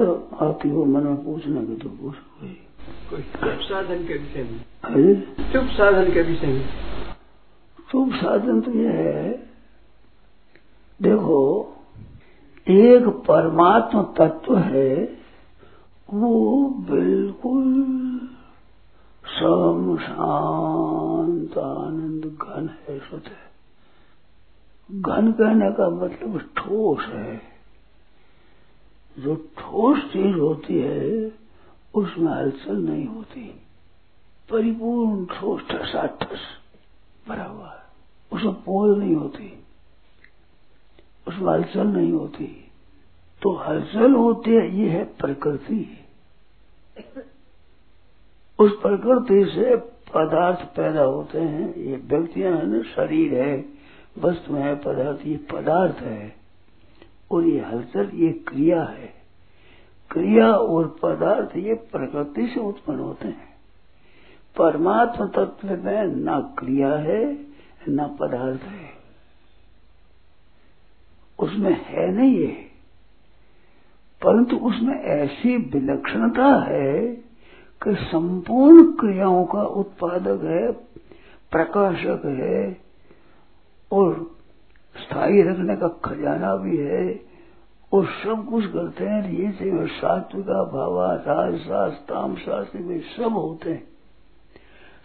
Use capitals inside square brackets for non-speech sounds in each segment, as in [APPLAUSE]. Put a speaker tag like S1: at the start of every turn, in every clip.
S1: बात आती हो मन में पूछने की तो पूछ
S2: कोई साधन के विषय में? शुभ साधन के विषय में।
S1: शुभ साधन तो यह है देखो एक परमात्मा तत्व है वो बिल्कुल सम शांत आनंद घन है स्वतः घन कहने का मतलब ठोस है। जो ठोस चीज़ होती है, उसमें हलचल नहीं होती। परिपूर्ण ठोस ठसा ठस भरा हुआ है। उसमें पोल नहीं होती। उसमें हलचल नहीं होती। तो हलचल होती है, ये है प्रकृति। उस प्रकृति से पदार्थ पैदा होते हैं। ये व्यक्तियाँ है ना, शरीर है वस्तु है, पदार्थ, ये पदार्थ है। और ये हलचल, ये क्रिया है। क्रिया और पदार्थ, ये प्रकृति से उत्पन्न होते हैं। परमात्मा तत्व में न क्रिया है, न पदार्थ है। उसमें है नहीं ये। परंतु उसमें ऐसी विलक्षणता है कि संपूर्ण क्रियाओं का उत्पादक है, प्रकाशक है और स्थायी रखने का खजाना भी है। और सब कुछ करते हैं, ये से सात्विका भावा राजशास तामशास्त्री में सब होते हैं।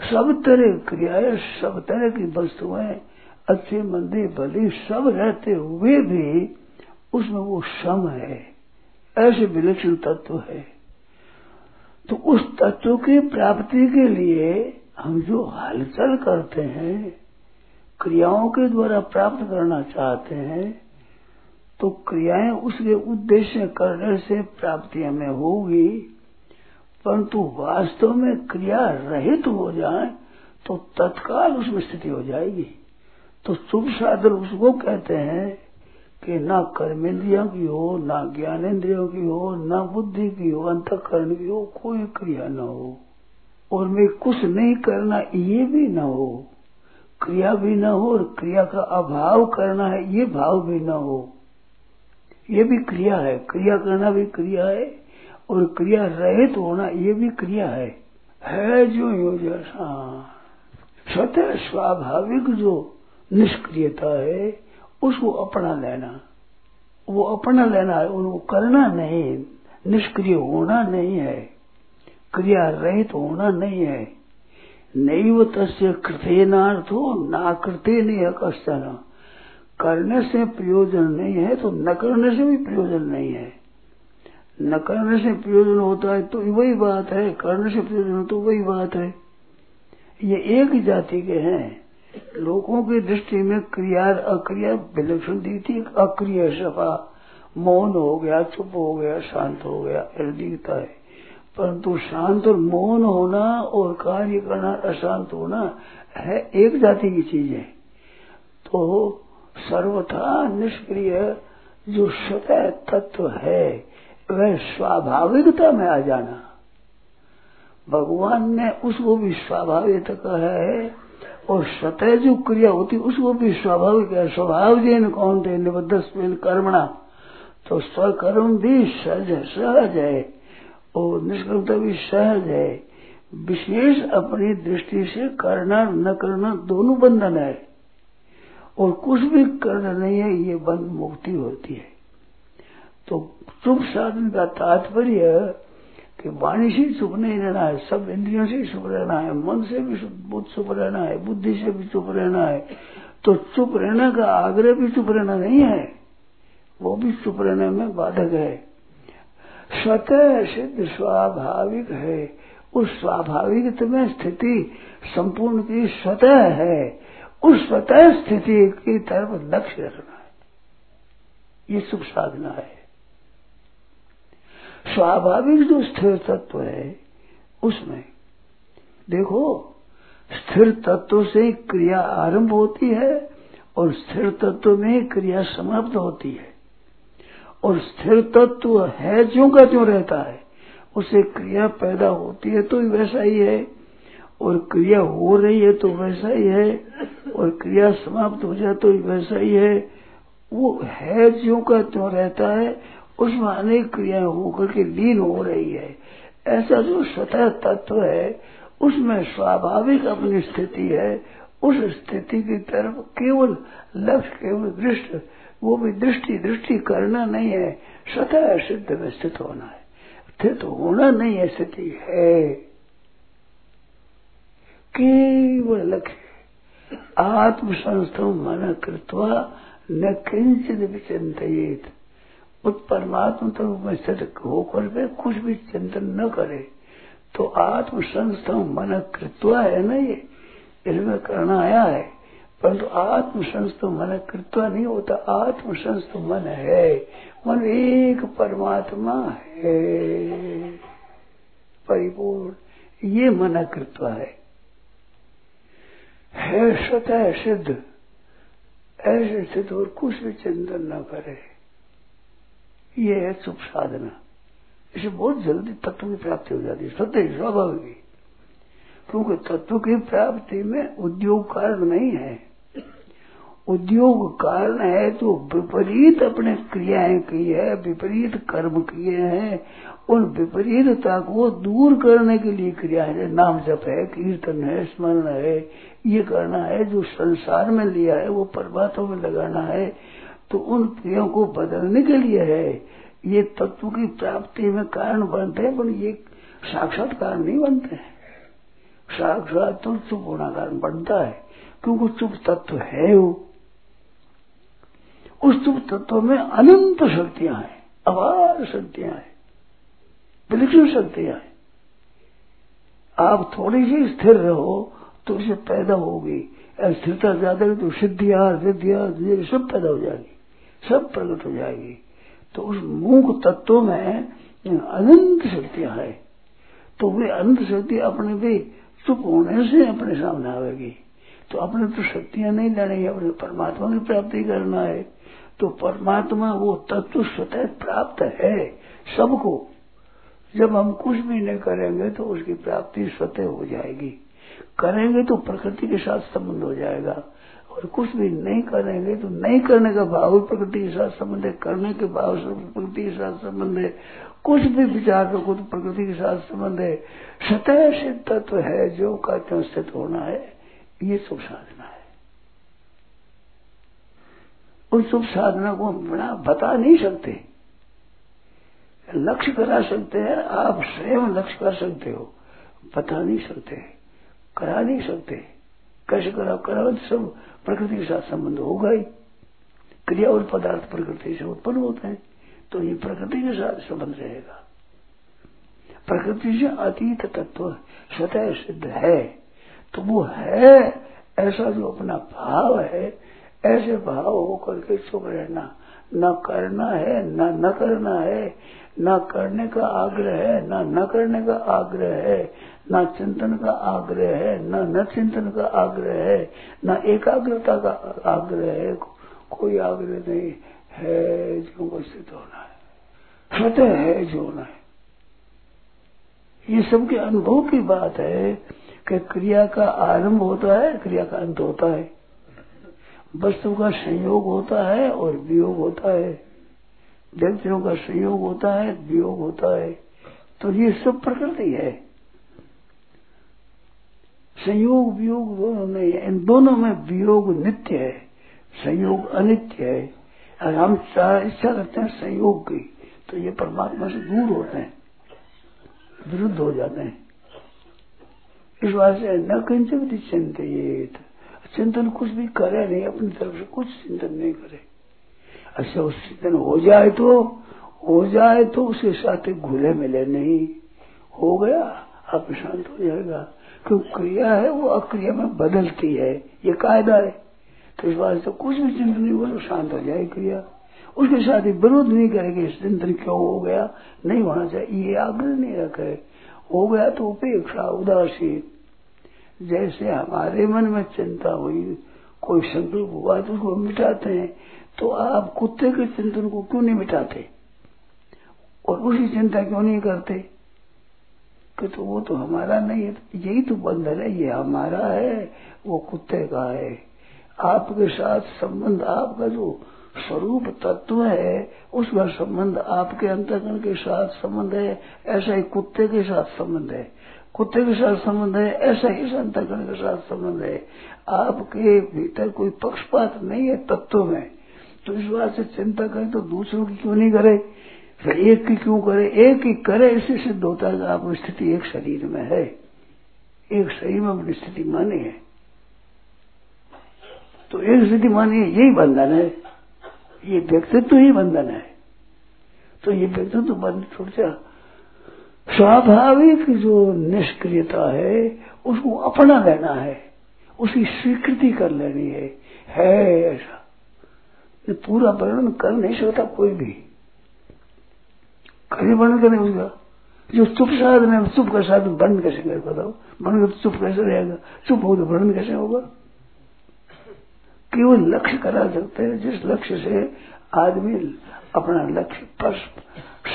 S1: सब तरह क्रियाएँ, सब तरह की वस्तुएँ, अच्छे, मंदी भली सब रहते हुए भी उसमें वो सम है। ऐसे विलक्षण तत्व है। तो उस तत्व की प्राप्ति के लिए हम जो हलचल करते हैं क्रियाओं के द्वारा प्राप्त करना चाहते हैं तो क्रियाएँ उसके उद्देश्य करने से प्राप्ति हमें होगी। परंतु वास्तव में क्रिया रहित हो जाए तो तत्काल उसमें स्थिति हो जाएगी। तो शुभ साधन उसको कहते हैं कि ना कर्मेंद्रियों की हो, ना ज्ञानेन्द्रियों की हो, ना बुद्धि की हो, अंतकरण की हो, कोई क्रिया न हो। और मैं कुछ नहीं करना, ये भी न हो। क्रिया भी न हो और क्रिया का अभाव करना है, ये भाव भी न हो। ये भी क्रिया है, क्रिया करना भी क्रिया है और क्रिया रहित होना ये भी क्रिया है। है जो यो जैसा स्वतः स्वाभाविक जो निष्क्रियता है, उसको अपना लेना। वो अपना लेना है, उनको करना नहीं, निष्क्रिय होना नहीं है। क्रिया रहित होना नहीं है। नैव तस्य कृतेनार्थो ना कृते नहीं कश्चन। करने से प्रयोजन नहीं है तो न करने से भी प्रयोजन नहीं है। न करने से प्रयोजन होता है तो वही बात है, करने से प्रयोजन तो वही बात है। ये एक जाति के हैं। लोगों की दृष्टि में क्रिया अक्रिया विलक्षण दी थी अक्रिय सफ़ा मौन हो गया, चुप हो गया, शांत हो गया दिखता है। परंतु शांत और मौन होना और कार्य करना, अशांत होना है एक जाति की चीज़ है। तो सर्वथा निष्क्रिय जो स्वतः तत्व है, वह स्वाभाविकता में आ जाना। भगवान ने उसको भी स्वाभाविक कहा है और स्वतः जो क्रिया होती, उसको भी स्वाभाविक है। स्वभाव जैन कौन थे? निबद्ध कर्मणा। तो स्वकर्म भी सहज सहज है। और निष्कर्मता भी सहज है। विशेष अपनी दृष्टि से करना, न करना दोनों बंधन है। और कुछ भी करना नहीं है, ये बंध मुक्ति होती है। तो चुप साधन का तात्पर्य कि वाणी से चुप नहीं रहना है, सब इंद्रियों से चुप रहना है, मन से भी चुप रहना है, बुद्धि से भी चुप रहना है। तो चुप रहने का आग्रह भी चुप रहना नहीं है, वो भी चुप रहने में बाधक है। स्वतः सिद्ध स्वाभाविक है। उस स्वाभाविक में स्थिति संपूर्ण की स्वतः है। उस स्वतः स्थिति की तरफ़ लक्ष्य रखना है। ये सुख साधना है। स्वाभाविक जो स्थिर तत्व है, उसमें देखो, स्थिर तत्व से क्रिया आरंभ होती है और स्थिर तत्व में क्रिया समाप्त होती है। और स्थिर तत्व है जो का त्यों रहता है, उसे क्रिया पैदा होती है तो वैसा ही है। और क्रिया हो रही है तो वैसा ही है, और क्रिया समाप्त हो जाए तो वैसा ही है। वो है जो का त्यों रहता है, उसमें अनेक क्रियाएँ होकर के लीन हो रही है। ऐसा जो स्वतः तत्व है, उसमें स्वाभाविक अपनी स्थिति है। उस स्थिति की तरफ़ केवल लक्ष्य, केवल दृष्टि वो भी दृष्टि दृष्टि करना नहीं है। स्वतः सिद्ध में स्थित होना है। स्थित होना नहीं है, स्थिति है। केवल लक्ष्य आत्मसंस्थम मन कृत्वा न किंचित भी चिंतित उस परमात्मा तक में स्थित होकर के कुछ भी चिंतन न करे। तो आत्मसंस्थम मन कृत्वा है ना ये? इसमें करना आया है। परंतु आत्मसंस तो मन कृत्वा नहीं होता, आत्मसंस तो मन है, मन एक परमात्मा है। परिपूर्ण, ये मन कृत्वा है। है स्वतः सिद्ध, ऐसे सिद्ध और कुछ भी चिंतन न करे। ये है चुप साधना। इसे बहुत जल्दी तत्व की प्राप्ति हो जाती है, सत्य स्वाभाविक क्योंकि तत्व की प्राप्ति में उद्योग कारण नहीं है। उद्योग कारण है तो विपरीत अपने क्रियाएँ की है, विपरीत कर्म किए हैं। उन विपरीतता को दूर करने के लिए क्रिया है। नाम जप है, कीर्तन है, स्मरण है, ये करना है, जो संसार में लिया है, वो परमात्मा में लगाना है। तो उन क्रियाओं को बदलने के लिए है। ये तत्व की प्राप्ति में कारण बनते हैं, पर ये साक्षात कारण नहीं बनते हैं। साक्षात तो चुप होना कारण बनता है, क्योंकि चुप तत्व है वो। उस चुप तत्व में अनंत शक्तियाँ हैं, अपार शक्तियाँ हैं विलक्षण शक्तियाँ हैं। आप थोड़ी सी स्थिर रहो तो इसे पैदा होगी स्थिरता ज़्यादा तो सिद्धिया सिद्धिया सब पैदा हो जाएगी, सब प्रकट हो जाएगी। तो उस मूक तत्व में अनंत शक्तियाँ हैं। तो वे अनंत शक्ति अपने भी चुप होने से अपने सामने आवेगी। तो अपने तो शक्तियाँ नहीं लेनी अपने परमात्मा की प्राप्ति करना है। तो परमात्मा वो तत्व स्वतः प्राप्त है सबको। जब हम कुछ भी नहीं करेंगे तो उसकी प्राप्ति स्वतः हो जाएगी। करेंगे तो प्रकृति के साथ संबंध हो जाएगा। और कुछ भी नहीं करेंगे तो नहीं करने का भाव प्रकृति के साथ संबंध है। करने के भाव से प्रकृति के साथ संबंध है। कुछ भी विचार रखो तो प्रकृति के साथ संबंध है। सतह से तत्व है जो कहते स्थित होना है। ये शुभ साधना है। उस शुभ साधना को बना बता नहीं सकते। लक्ष्य करा सकते हैं, आप स्वयं लक्ष्य कर सकते हो। बता नहीं सकते, करा नहीं सकते। कैसे करा करा तो सब प्रकृति के साथ संबंध होगा ही। क्रिया और पदार्थ प्रकृति से उत्पन्न होते हैं तो ये प्रकृति के साथ संबंध रहेगा। प्रकृति से अतीत तत्व स्वतः सिद्ध है। तो वो है, ऐसा जो अपना भाव है, ऐसे भाव होकर के चुप रहना। न करना है, न न करना है, न करने का आग्रह है, न न करने का आग्रह है, न चिंतन का आग्रह है, न न चिंतन का आग्रह है, न एकाग्रता का आग्रह है। कोई आग्रह नहीं है जो उपस्थित होना है। स्वतः है जो होना है। ये सबके अनुभव की बात है कि क्रिया का आरंभ होता है, क्रिया का अंत होता है। वस्तु का संयोग होता है और वियोग होता है। व्यक्तियों का संयोग होता है, वियोग होता है। तो ये सब प्रकृति है। संयोग, वियोग दोनों है इन दोनों में वियोग नित्य है, संयोग अनित्य है। अगर हम इच्छा करते हैं संयोग की तो ये परमात्मा से दूर होते हैं, विरुद्ध हो जाते हैं। इस बात से न किंचित चिंतित चिंतन कुछ भी करे नहीं, अपनी तरफ़ से कुछ चिंतन नहीं करे। अच्छा उस चिंतन हो जाए तो हो जाए तो उसके साथ घुले मिले नहीं। हो गया, आप शांत हो जाएगा। क्यों? क्रिया है, वो अक्रिया में बदलती है, ये कायदा है। तो इस बात से कुछ भी चिंतन नहीं हुआ तो शांत हो जाए क्रिया। उसके साथ ही विरोध नहीं करेगी चिंतन क्यों हो गया? नहीं होना चाहिए, ये आग्रह नहीं रखे। हो गया तो उपेक्षा, उदासीन। जैसे हमारे मन में चिंता हुई, कोई संकल्प हुआ तो उसको मिटाते हैं तो आप कुत्ते के चिंतन को क्यों नहीं मिटाते? और उसी चिंता क्यों नहीं करते? कि तो वो तो हमारा नहीं है, यही तो बंधन है, ये हमारा है, वो कुत्ते का है। आपके साथ संबंध, आपका जो स्वरूप तत्व है, उसका संबंध आपके अंतकरण के साथ संबंध है, ऐसा ही कुत्ते के साथ संबंध है। कुत्ते के साथ संबंध है, ऐसा ही इस के साथ संबंध है। आपके भीतर कोई पक्षपात नहीं है तत्व में। तो इस बात से चिंता करें तो दूसरों की क्यों नहीं करे? फिर एक की क्यों करे? एक ही करे इससे सिद्ध होता है आप स्थिति एक शरीर में है। एक शरीर में अपनी स्थिति मानी है। तो एक स्थिति मानी है, यही बंधन है। ये व्यक्तित्व ही बंधन है। तो ये व्यक्तित्व बंध छूट जा स्वाभाविक जो निष्क्रियता है, उसको अपना लेना है उसकी स्वीकृति कर लेनी है। है ऐसा। पूरा वर्णन कर नहीं सकता कोई भी। कभी वर्णन करने उसका। जो चुप साधन है चुप का साधन वर्णन कैसे कर बताओ वर्णन तो चुप कैसे रहेगा? चुप हो तो वर्णन कैसे होगा? केवल लक्ष्य करा सकते हैं? जिस लक्ष्य से आदमी अपना लक्ष्य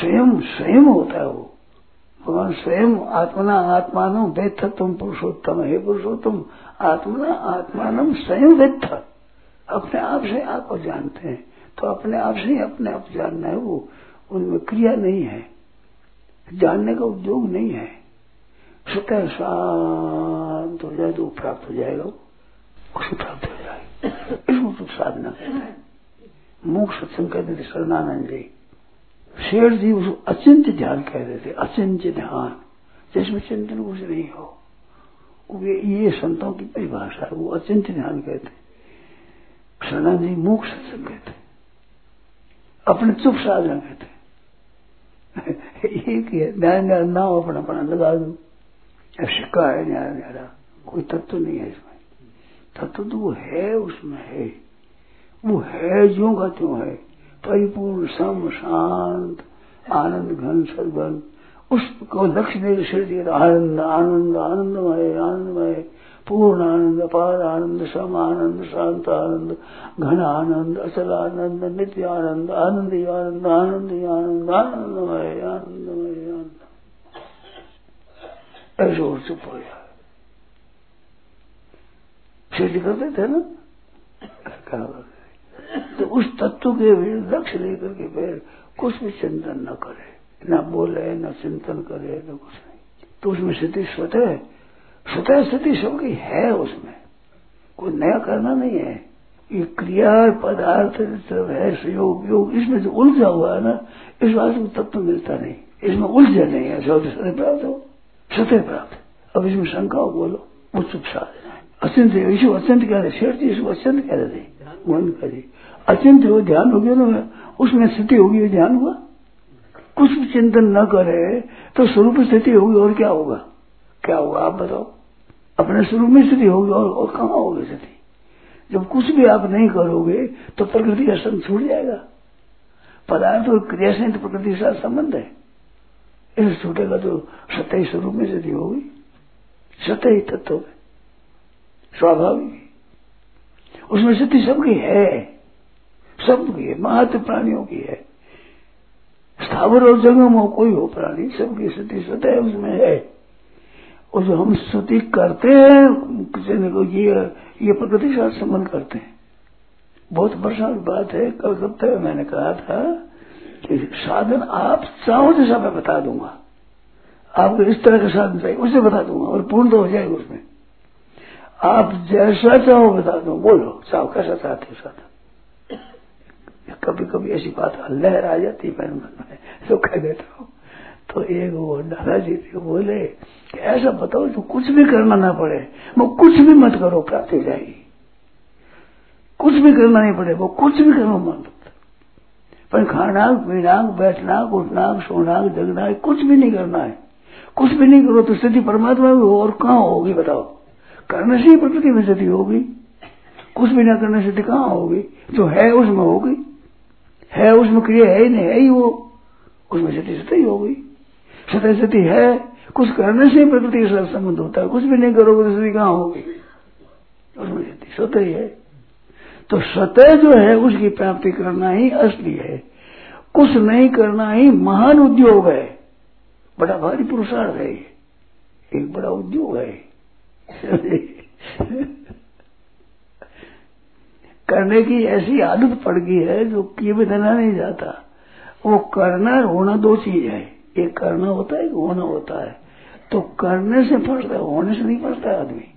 S1: स्वयं स्वयं होता है वो। भगवान स्वयं आत्मना आत्मान वेत्थ तुम पुरुषोत्तम। हे पुरुषोत्तम, आत्मना आत्मान स्वयं वेत्थ अपने आप से आपको जानते हैं। तो अपने आप से ही अपने आप जानना है वो। उनमें क्रिया नहीं है। जानने का उद्योग नहीं है। स्वतः शांत हो जाए तो प्राप्त हो जाएगा उसे प्राप्त हो तो साधना हैं मुख सत्संग कहते थे शरणानंद जी शेर जी उसको अचिंत ध्यान कहते थे अचिंत ध्यान जिसमें चिंतन कुछ नहीं हो ये, ये संतों की परिभाषा है वो अचिंत ध्यान कहते शरणानंद जी मुख सत्संग कहते अपने चुप साधना कहते एक ही है ध्यान ना हो अपना अपना लगा दो सिक्का है न्यारा न्यारा कोई तत्व नहीं है इसमें तत्व तो वो है उसमें है। वो है जो का त्यों है। परिपूर्ण, सम, शांत, आनंद, घन सदघन उसको लक्ष्य दे सिर आनंद आनंद, आनंदमय आनंदमय। पूर्ण आनंद, अपार आनंद, सम आनंद, शांत आनंद, घन आनंद, अचल आनंद, नित्य आनंद आनंद आनंद आनंद आनंद, आनंदमय आनंदमय, आनंद। ऐसे और चुप हो गया। सिद्ध करते थे ना? तो उस तत्व के लक्ष्य लेकर के फिर कुछ भी चिंतन न करे। न बोले, न चिंतन करे, न कुछ नहीं। तो उसमें स्थिति स्वतः स्वतः स्थिति सबकी है उसमें। कोई नया करना नहीं है। ये क्रिया, पदार्थ, सब है सहयोग योग इसमें जो उलझा हुआ है ना, इस बात में तत्व मिलता नहीं। इसमें उलझे नहीं है। सत्य प्राप्त हो। सत्य प्राप्त। अब इसमें शंका बोलो, वो चुप साधन अचिंत यीशु अत्यंत कह रहे शेर जी इसको अत्यंत कह रहे थे मन करे अचिंत हो ध्यान हो गया ना उसमें स्थिति होगी ध्यान हुआ। कुछ भी चिंतन न करे तो स्वरूप स्थिति होगी और क्या होगा? क्या होगा आप बताओ। अपने स्वरूप में स्थिति होगी और, और कहाँ होगी स्थिति? जब कुछ भी आप नहीं करोगे तो प्रकृति का संग छूट जाएगा। पदार्थ और क्रिया से तो प्रकृति के साथ संबंध है। इस छूटेगा तो सत्य स्वरूप में स्थिति होगी। सत्य तत्व है। स्वाभाविक। उसमें स्थिति सबकी है। सबकी है, महत्व प्राणियों की है। स्थावर और जंगम हो, कोई हो प्राणी, सबकी स्थिति सतह उसमें है। और जो हम स्तुति करते हैं, किसी ने को ये ये प्रकृति साथ संबंध करते हैं। बहुत वर्षा बात है कल सप्ताह मैंने कहा था कि साधन आप चाहो जैसा मैं बता दूँगा आपको इस तरह का साधन चाहिए उसे बता दूँगा और पूर्ण तो हो जाएगा उसमें आप जैसा चाहो बता दो। बोलो, चाहो, कैसा चाहते हो साधन कभी कभी ऐसी बात, लहर आ जाती है मन में तो कह देता हूँ। तो एक वो दादाजी थे, बोले ऐसा बताओ जो कुछ भी करना ना पड़े, वो कुछ भी मत करो, प्राप्ति जाएगी। कुछ भी करना नहीं पड़े, वो कुछ भी करो, मत। पर खाना पीना बैठना उठना सोना जगना कुछ भी नहीं करना है। कुछ भी नहीं करो तो स्थिति परमात्मा में और कहाँ होगी, बताओ। करने से ही प्रकृति में स्थिति होगी कुछ भी ना करने से कहाँ होगी जो है उसमें होगी है उसमें क्रिया है ही नहीं, है ही वो। उसमें स्थिति ही होगी सत्य स्थिति है, कुछ करने से ही प्रकृति के साथ संबंध होता है। कुछ भी नहीं करोगे तो स्थिति कहाँ होगी? उसमें स्थिति सत्य ही है। तो सतह जो है, उसकी प्राप्ति करना ही असली है। कुछ नहीं करना ही महान उद्योग है। बड़ा भारी पुरुषार्थ है एक बड़ा उद्योग है। [LAUGHS] करने की ऐसी आदत पड़ गई है जो किए बिना नहीं जाता। वो करना होना दो चीज़ है। एक करना होता है होना होता है। तो करने से फंसता है, होने से नहीं फंसता आदमी।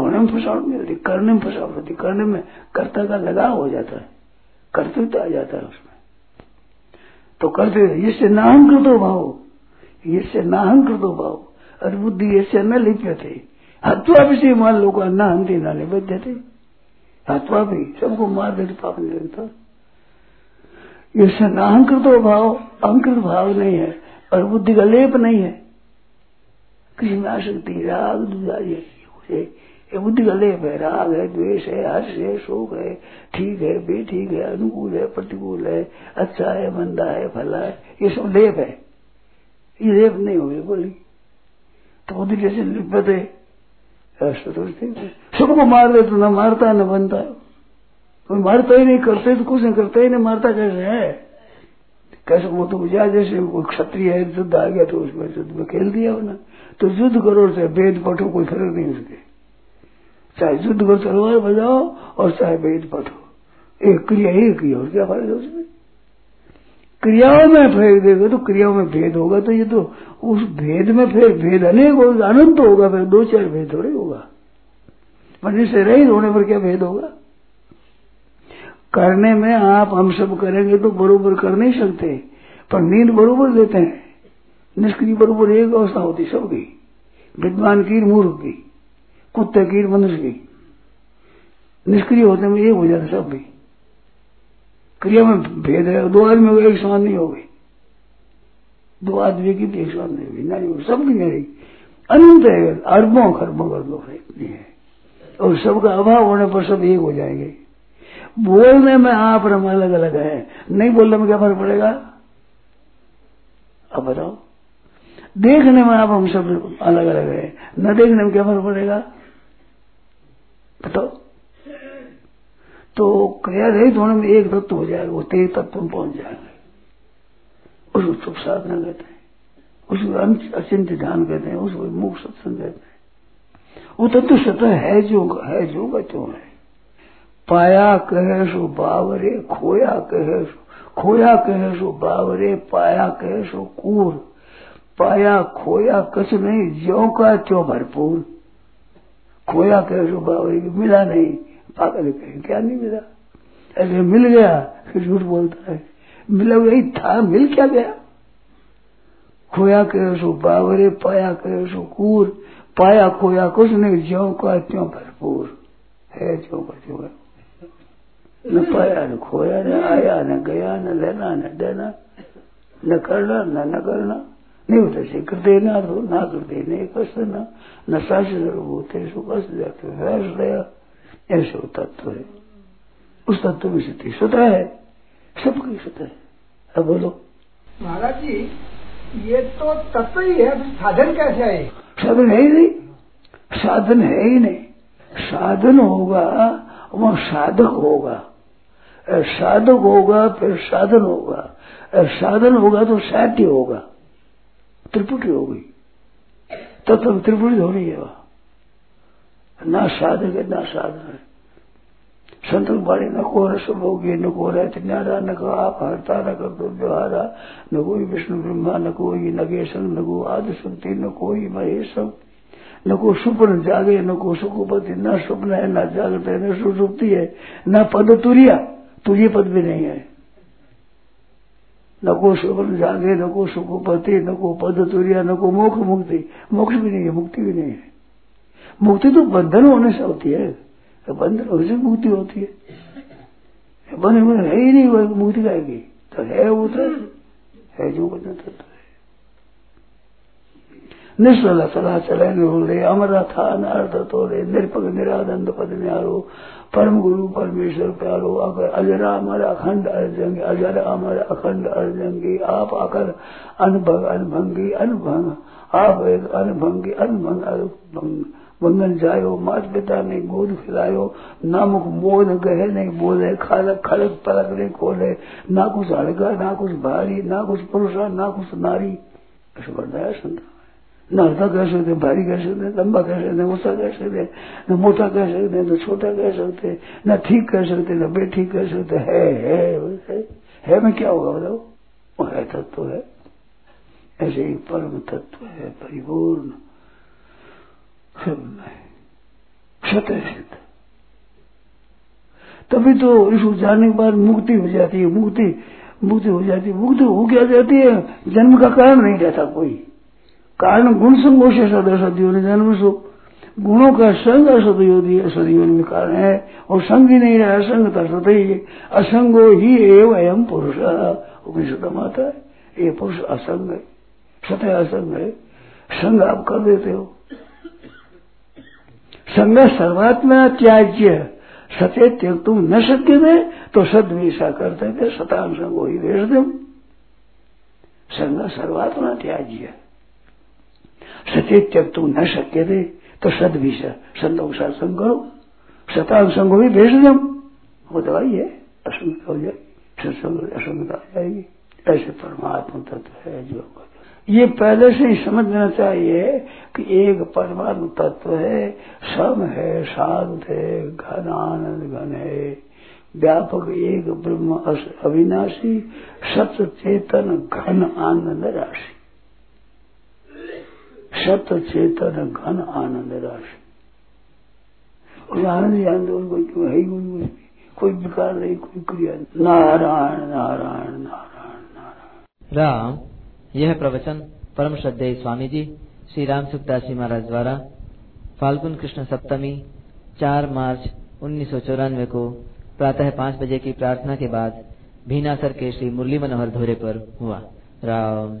S1: होने में फंसावट नहीं होती, करने में फंसावट होती। करने में कर्ता का लगाव हो जाता है। कर्तव्य आ जाता है उसमें। तो करते इससे नाहम कृतो भाव। इससे नाहम कृतो भाव। और बुद्धि इससे न लिप्य थे। हत्वा भी मान लो का न हंती न निबद्ध थे हत्वा भी सबको मार देते पाप नहीं लगता इससे नाहंकृतो भाव, अंकृत भाव नहीं है, और बुद्धि का लेप नहीं है। किसी में आसक्ति, राग ये बुद्धि का लेप है, राग है, द्वेष है, हर्ष है, शोक है, ठीक है, बेठीक है, अनुकूल है, प्रतिकूल है अच्छा है, मंदा है, फला है, ये सब लेप है। ये लेप नहीं हो बोली तो बुद्धि जैसे लिपत है। सुख को मार दे तो न मारता न बनता कोई मारता ही नहीं करते तो कुछ नहीं करते ही नहीं मारता कैसे है कैसे वो तो जा जैसे कोई क्षत्रिय है युद्ध आ गया तो उसमें युद्ध में खेल दिया ना तो युद्ध करो चाहे वेद पठो कोई फ़र्क नहीं उसके चाहे युद्ध करो तलवार बजाओ और चाहे वेद पठो एक क्रिया एक ही और क्या है उसमें क्रियाओं में फेंक देगा तो क्रियाओं में भेद होगा तो ये तो उस भेद में फिर भेद अनेक होगा अनंत होगा, फिर दो चार भेद थोड़े होगा। मनुष्य से रहित होने पर क्या भेद होगा? करने में आप हम सब करेंगे तो बरोबर कर नहीं सकते, पर नींद बरोबर देते हैं। निष्क्रिय बरोबर एक अवस्था होती सबकी विद्वान की मूर्ख की कुत्ते की मनुष्य की निष्क्रिय होते में एक हो जाता, सब भी क्रिया में भेद है। दो आदमी एक समान नहीं होगी दो आदमी की एक समान नहीं होगी। नहीं होगी सबकी नहीं अनंत है। अरबों, खरबों इतनी है। और सबका अभाव होने पर सब एक हो जाएँगे। बोलने में आप हम अलग अलग है। नहीं बोलने में क्या फ़र्क पड़ेगा? अब बताओ। देखने में आप हम सब अलग अलग है। न देखने में क्या फ़र्क पड़ेगा? बताओ। तो क्रिया रहित होने में एक तत्व हो जाएगा, वो तेज तत्व में पहुँच जाएँगे। उसको चुप साधना कहते हैं उसको अचिंत ध्यान कहते हैं उसको मुख सत्संग कहते हैं। वो तत्व सतह है जो है जो क्यों है। पाया कहे सो बावरे, खोया कहे सो खोया कहे सो बावरे, पाया कहे सो कूर। पाया, खोया कछ नहीं, ज्यो का त्यों भरपूर। खोया कहे सो बावरे, मिला नहीं। पागल कहे, क्या नहीं मिला? ऐसे मिल गया, फिर झूठ बोलता है। मिला यही था, मिल क्या गया? खोया कहे सो बावरे, पाया कहे सो कूर, पाया खोया कुछ नहीं, ज्यो का त्यों भरपूर। है ज्यो का त्यों न पाया, न खोया, न आया, न गया, न लेना, न देना, न करना, न न करना। नहीं होता से करते ना तो ना करते, नहीं कष्ट न। न शास्त्र होते, सो कष्ट जाते वैस गया। ऐसे तत्व है। उस तत्व में स्थिति स्वतः है। सबकी स्वतः है। अब बोलो।
S2: महाराज जी ये तो तत्व ही है साधन कैसे है?
S1: साधन है ही नहीं। साधन है ही नहीं। साधन होगा वह साधक होगा। साधक होगा फिर साधन होगा। साधन होगा तो साध्य होगा। त्रिपुटी होगी तत्व त्रिपुटी हो रही है वह। ना साधक है ना साधन है संत बाड़ी न को रस भोगी न को रहते न्यारा न को आप हरता न कर दो व्यवहारा न कोई विष्णु ब्रह्मा न कोई नगेशन न को आदि शक्ति न कोई महेशम न को सुपन जागे न को सुखपति न स्वप्न है न जागृत है न सुसुप्ति है न पद तुरिया तुझे पद भी नहीं है न को सुपन जागे न को सुखपति न को पद तुरिया न को मोक्ष मुक्ति मोक्ष भी नहीं है मुक्ति भी नहीं है मुक्ति तो बंधन होने से होती है। तो बंधन होने से मुक्ति होती है। बंधन में है ही नहीं, वो मुक्ति जाएगी। तो है वो तो है जो बंधन तत्व है। निश्चल सला चले निरोले अमरा था नारद तोले निरपक निरानंद पद न्यारो, परम गुरु परमेश्वर प्यारो अगर अजरा अमर अखंड अर्जंगी, अजर अमर अखंड अर्जंगी, आप अकर अनभग, अनभंगी, अनभंग, आप एक अनभंगी, अनभंग अनभंग। बंधन जायो मात पिता ने गोद खिलायो ना मुख मोद गहे नहीं बोले खालक खड़क पलक नहीं खोले ना कुछ हड़का ना कुछ भारी ना कुछ पुरुषा ना कुछ नारी। ऐसा बताया संत न हल्का कह सकते भारी कह सकते लंबा कह सकते ऊँचा कह सकते न मोटा कह सकते न छोटा कह सकते न ठीक कह सकते न बेठीक कह सकते। है है है, है में क्या होगा बताओ? है तत्व है। ऐसे ही परम तत्व है परिपूर्ण। सब में सत्य सिद्ध तभी तो इसको जानने के बाद मुक्ति हो जाती है, मुक्ति मुक्ति हो जाती है। मुक्ति हो क्या जाती है? जन्म का कारण नहीं रहता कोई। कारण गुण संगो से सदस्य ने जन्म सो। गुणों का संग असदयोगी असदयोन में कारण है। और संग ही नहीं रहा असंग था सतही असंगो ही एवं अयम पुरुष। उपनिषद माता है, ये पुरुष असंग है। सतह असंग है। संग आप कर देते हो। संग सर्वात्मा त्याज्य। सत्य त्यक तुम न सत्य दे तो सद करते थे सतांग संग ही भेज दो। संग सर्वात्मा त्याज्य। सत्य त्यक तुम न सत्य दे तो सद साथ संग करो। सतांग संग भी भेज दो। वो दवाई है असंगता हो जाएगी सत्संग असंगता हो जाएगी। ऐसे परमात्मा तत्व है जो ये पहले से ही समझना चाहिए कि एक परमात्मा तत्व है, सम है, शांत है, घन आनंद, घन है। व्यापक एक ब्रह्म अविनाशी सत्य चेतन घन आनंद राशि। सत्य चेतन घन आनंद राशि। और आनंद आंदोलन, कोई क्यों है कोई कोई? विकार नहीं, कोई क्रिया नारायण नारायण नारायण नारायण।
S3: राम। यह प्रवचन परम श्रद्धेय स्वामी जी श्री राम सुखदास जी महाराज द्वारा फाल्गुन कृष्ण सप्तमी 4 मार्च उन्नीस सौ चौरानवे को प्रातः पाँच बजे की प्रार्थना के बाद भीनासर के श्री मुरली मनोहर धोरे पर हुआ। राम।